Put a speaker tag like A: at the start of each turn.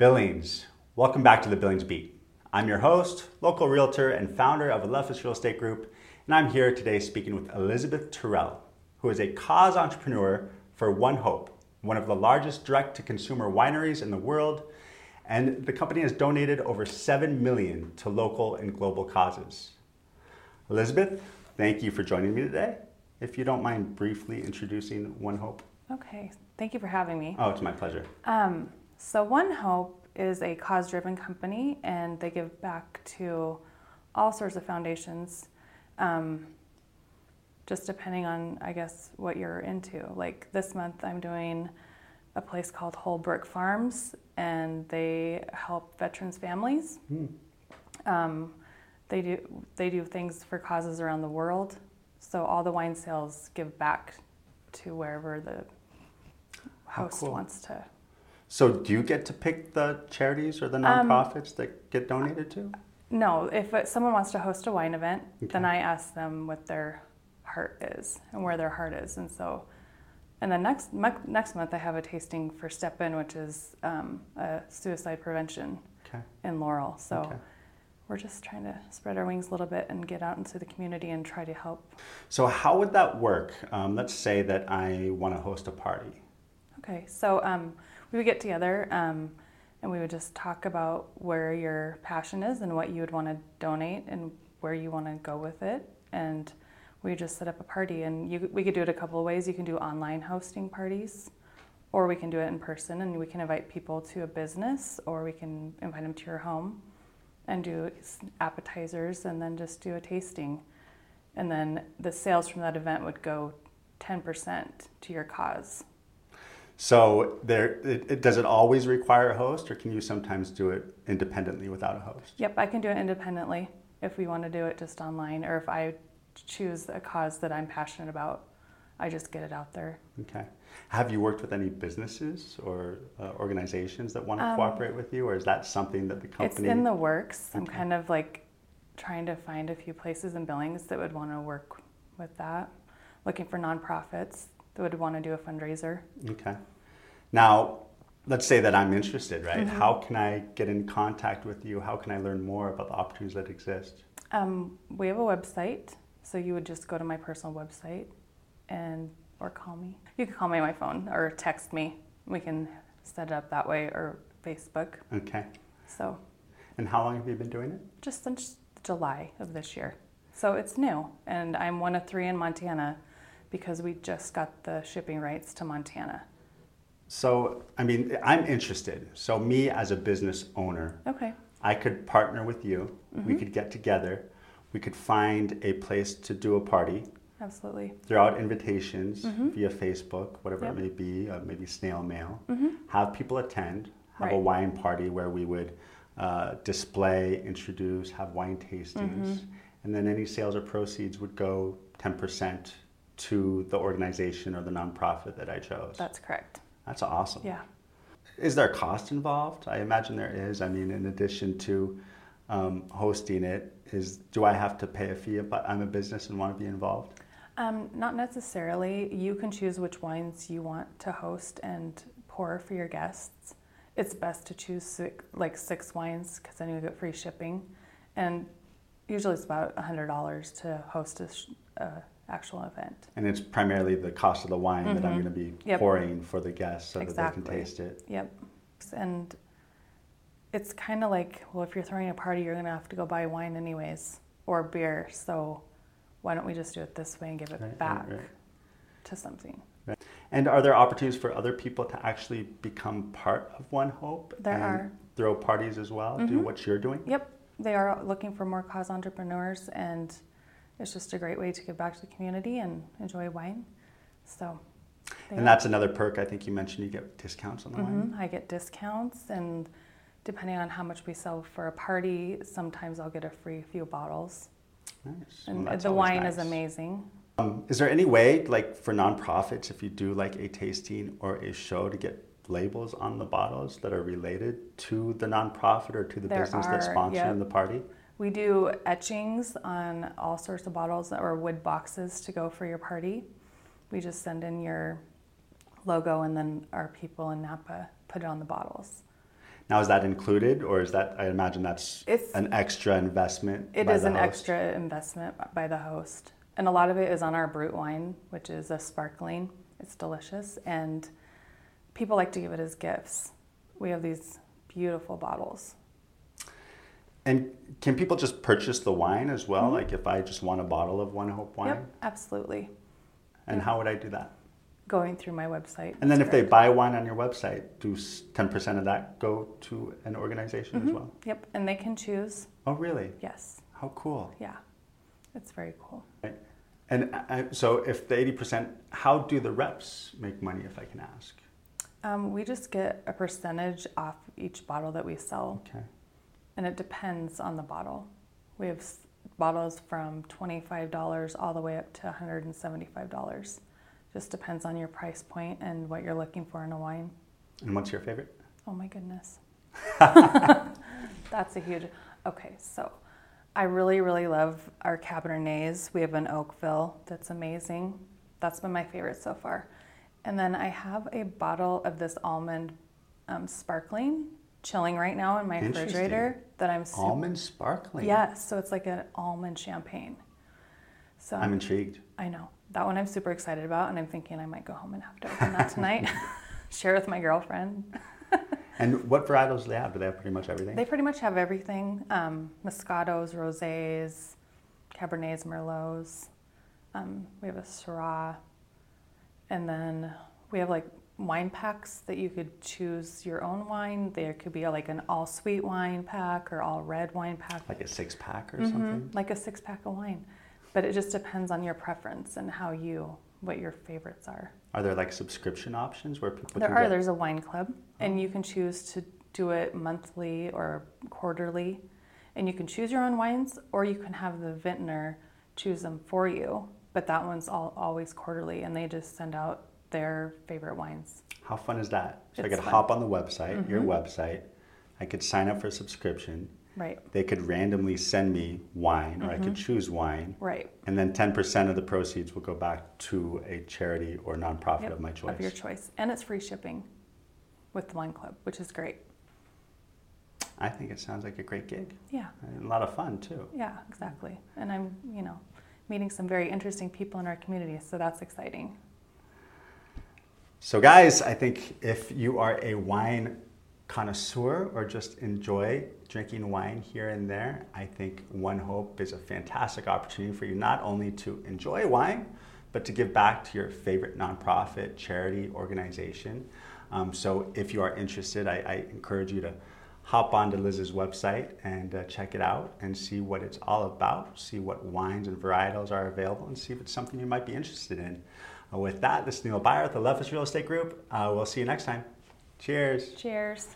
A: Billings. Welcome back to the Billings Beat. I'm your host, local realtor, and founder of Alephus Real Estate Group, and I'm here today speaking with Elizabeth Terrell, who is a cause entrepreneur for One Hope, one of the largest direct to consumer wineries in the world, and the company has donated over 7 million to local and global causes. Elizabeth, thank you for joining me today. If you don't mind briefly introducing One Hope.
B: Okay, thank you for having me.
A: Oh, it's my pleasure.
B: Um, so, One Hope is a cause driven company and they give back to all sorts of foundations, um, just depending on, I guess, what you're into. Like this month, I'm doing a place called Whole Holbrook Farms and they help veterans' families. Um, they, do, they do things for causes around the world. So, all the wine sales give back to wherever the host
A: cool.
B: wants to.
A: So, do you get to pick the charities or the
B: Um,
A: nonprofits that get donated to?
B: No, if it, someone wants to host a wine event, then I ask them what their heart is and where their heart is, and so. And then next next month I have a tasting for Step In, which is um, a suicide prevention
A: Okay.
B: in Laurel. So
A: Okay.
B: we're just trying to spread our wings a little bit and get out into the community and try to help.
A: So, how would that work? Um, let's say that I want to host a party.
B: Okay, so um, we would get together um, and we would just talk about where your passion is and what you would want to donate and where you want to go with it. And we just set up a party, and you, we could do it a couple of ways. You can do online hosting parties, or we can do it in person, and we can invite people to a business, or we can invite them to your home and do appetizers and then just do a tasting. And then the sales from that event would go 10% to your cause.
A: So, there, it, it, does it always require a host, or can you sometimes do it independently without a host?
B: Yep, I can do it independently if we want to do it just online, or if I choose a cause that I'm passionate about, I just get it out there.
A: Okay. Have you worked with any businesses or uh, organizations that want to
B: Um,
A: cooperate with you, or is that something that the company?
B: It's in the works. I'm kind of like trying to find a few places in Billings that would want to work with that, looking for nonprofits that would want to do a fundraiser.
A: Okay. Now, let's say that I'm interested, right?
B: Mm-hmm.
A: How can I get in contact with you? How can I learn more about the opportunities that exist?
B: Um, we have a website, so you would just go to my personal website and or call me. You can call me on my phone or text me. We can set it up that way or Facebook.
A: Okay.
B: So
A: And how long have you been doing it?
B: just since July of this year. So it's new, and I'm one of three in Montana because we just got the shipping rights to Montana.
A: So, I mean, I'm interested. So, me as a business owner,
B: Okay.
A: I could partner with you. We could get together. We could find a place to do a party,
B: Absolutely.
A: throw out invitations via Facebook, whatever
B: Yep.
A: it may be, uh, maybe snail mail.
B: Mm-hmm.
A: Have people attend, have a wine party where we would uh, display, introduce, have wine tastings,
B: Mm-hmm.
A: and then any sales or proceeds would go 10% to the organization or the nonprofit that I chose.
B: That's correct.
A: That's awesome.
B: Yeah.
A: Is there a cost involved? I imagine there is. I mean, in addition to um, hosting it, is do I have to pay a fee if I'm a business and want to be involved?
B: Um, not necessarily. You can choose which wines you want to host and pour for your guests. It's best to choose six, like six wines because then you get free shipping, and usually it's about hundred dollars to host a, sh- a actual event.
A: And it's primarily the cost of the wine that I'm going to be
B: Mm-hmm. Yep.
A: pouring for the guests so that they can taste it.
B: Yep. And it's kind of like, well, if you're throwing a party, you're going to have to go buy wine anyways or beer. So why don't we just do it this way and give it
A: Right, right,
B: back
A: right.
B: to something?
A: And are there opportunities for other people to actually become part of One Hope?
B: There
A: and
B: are.
A: Throw parties as well, do
B: Mhm.
A: what you're doing?
B: Yep. They are looking for more cause entrepreneurs, and it's just a great way to give back to the community and enjoy wine. So,
A: And that's another perk. I think you mentioned you get discounts on the wine.
B: Mhm. I get discounts, and depending on how much we sell for a party, sometimes I'll get a free few bottles.
A: Nice.
B: And
A: Well,
B: the wine is amazing.
A: Um, is there any way, like for nonprofits, if you do like a tasting or a show, to get labels on the bottles that are related to the nonprofit or to the
B: There
A: business that's
B: are,
A: sponsoring
B: yep.
A: the party?
B: We do etchings on all sorts of bottles or wood boxes to go for your party. We just send in your logo, and then our people in Napa put it on the bottles.
A: Now, is that included, or is that? I imagine that's
B: It's-
A: an extra investment.
B: It is an
A: host.
B: extra investment by the host. And a lot of it is on our brut wine, which is a sparkling. It's delicious. And people like to give it as gifts. We have these beautiful bottles.
A: And can people just purchase the wine as well? Like if I just want a bottle of One Hope wine,
B: Mm-hmm. Yep, absolutely.
A: and how would I do that?
B: Going through my website.
A: And then
B: is
A: if they buy wine on your website, do ten percent of that go to an organization
B: Mm-hmm.
A: as well?
B: Yep, and they can choose.
A: Oh, really?
B: Yes.
A: How cool!
B: Yeah. It's very cool.
A: Right. And I, so, if the eighty percent, how do the reps make money? If I can ask.
B: Um, we just get a percentage off each bottle that we sell,
A: Okay.
B: And it depends on the bottle. We have bottles from $25 all the way up to $175. Just depends on your price point and what you're looking for in a wine.
A: And what's your favorite?
B: Oh my goodness. That's a huge. Okay, so I really, really love our Cabernets. We have an Oakville that's amazing. That's been my favorite so far. And then I have a bottle of this almond um, sparkling chilling right now in my refrigerator that I'm super.
A: Almond sparkling.
B: Yes, so it's like an almond champagne. So
A: I'm intrigued.
B: I know. That one I'm super excited about, and I'm thinking I might go home and have to open that tonight. Share with my girlfriend.
A: And what varietals do they have? Do they have pretty much everything?
B: They pretty much have everything um, Moscatos, Rosés, Cabernets, Merlots. Um, we have a Syrah. And then we have like wine packs that you could choose your own wine. There could be like an all sweet wine pack or all red wine pack.
A: like a six pack or
B: Mhm,
A: something?
B: Like a six pack of wine. But it just depends on your preference and how you, what your favorites are.
A: Are there like subscription options where people
B: There are.
A: get-
B: There's a wine club, and you can choose to do it monthly or quarterly. And you can choose your own wines, or you can have the vintner choose them for you. But that one's all, always quarterly, and they just send out their favorite wines.
A: How fun is that? So I could
B: fun.
A: hop on the website, your
B: Mhm.
A: website. I could sign up for a subscription.
B: Right,
A: They could randomly send me wine, or I could choose wine,
B: right.
A: and then 10% of the proceeds will go back to a charity or nonprofit
B: Yep,
A: of my choice.
B: Of your choice. And it's free shipping with the wine club, which is great.
A: I think it sounds like a great gig
B: Yeah,
A: and a lot of fun too.
B: yeah, exactly. And I'm, you know, meeting some very interesting people in our community, so that's exciting.
A: So, guys, I think if you are a wine connoisseur or just enjoy drinking wine here and there, I think One Hope is a fantastic opportunity for you not only to enjoy wine, but to give back to your favorite nonprofit charity organization. Um, so, if you are interested, I, I encourage you to hop onto Liz's website and uh, check it out and see what it's all about, see what wines and varietals are available, and see if it's something you might be interested in. With that, this is Neil Byer at the Levis Real Estate Group. Uh, we'll see you next time. Cheers.
B: Cheers.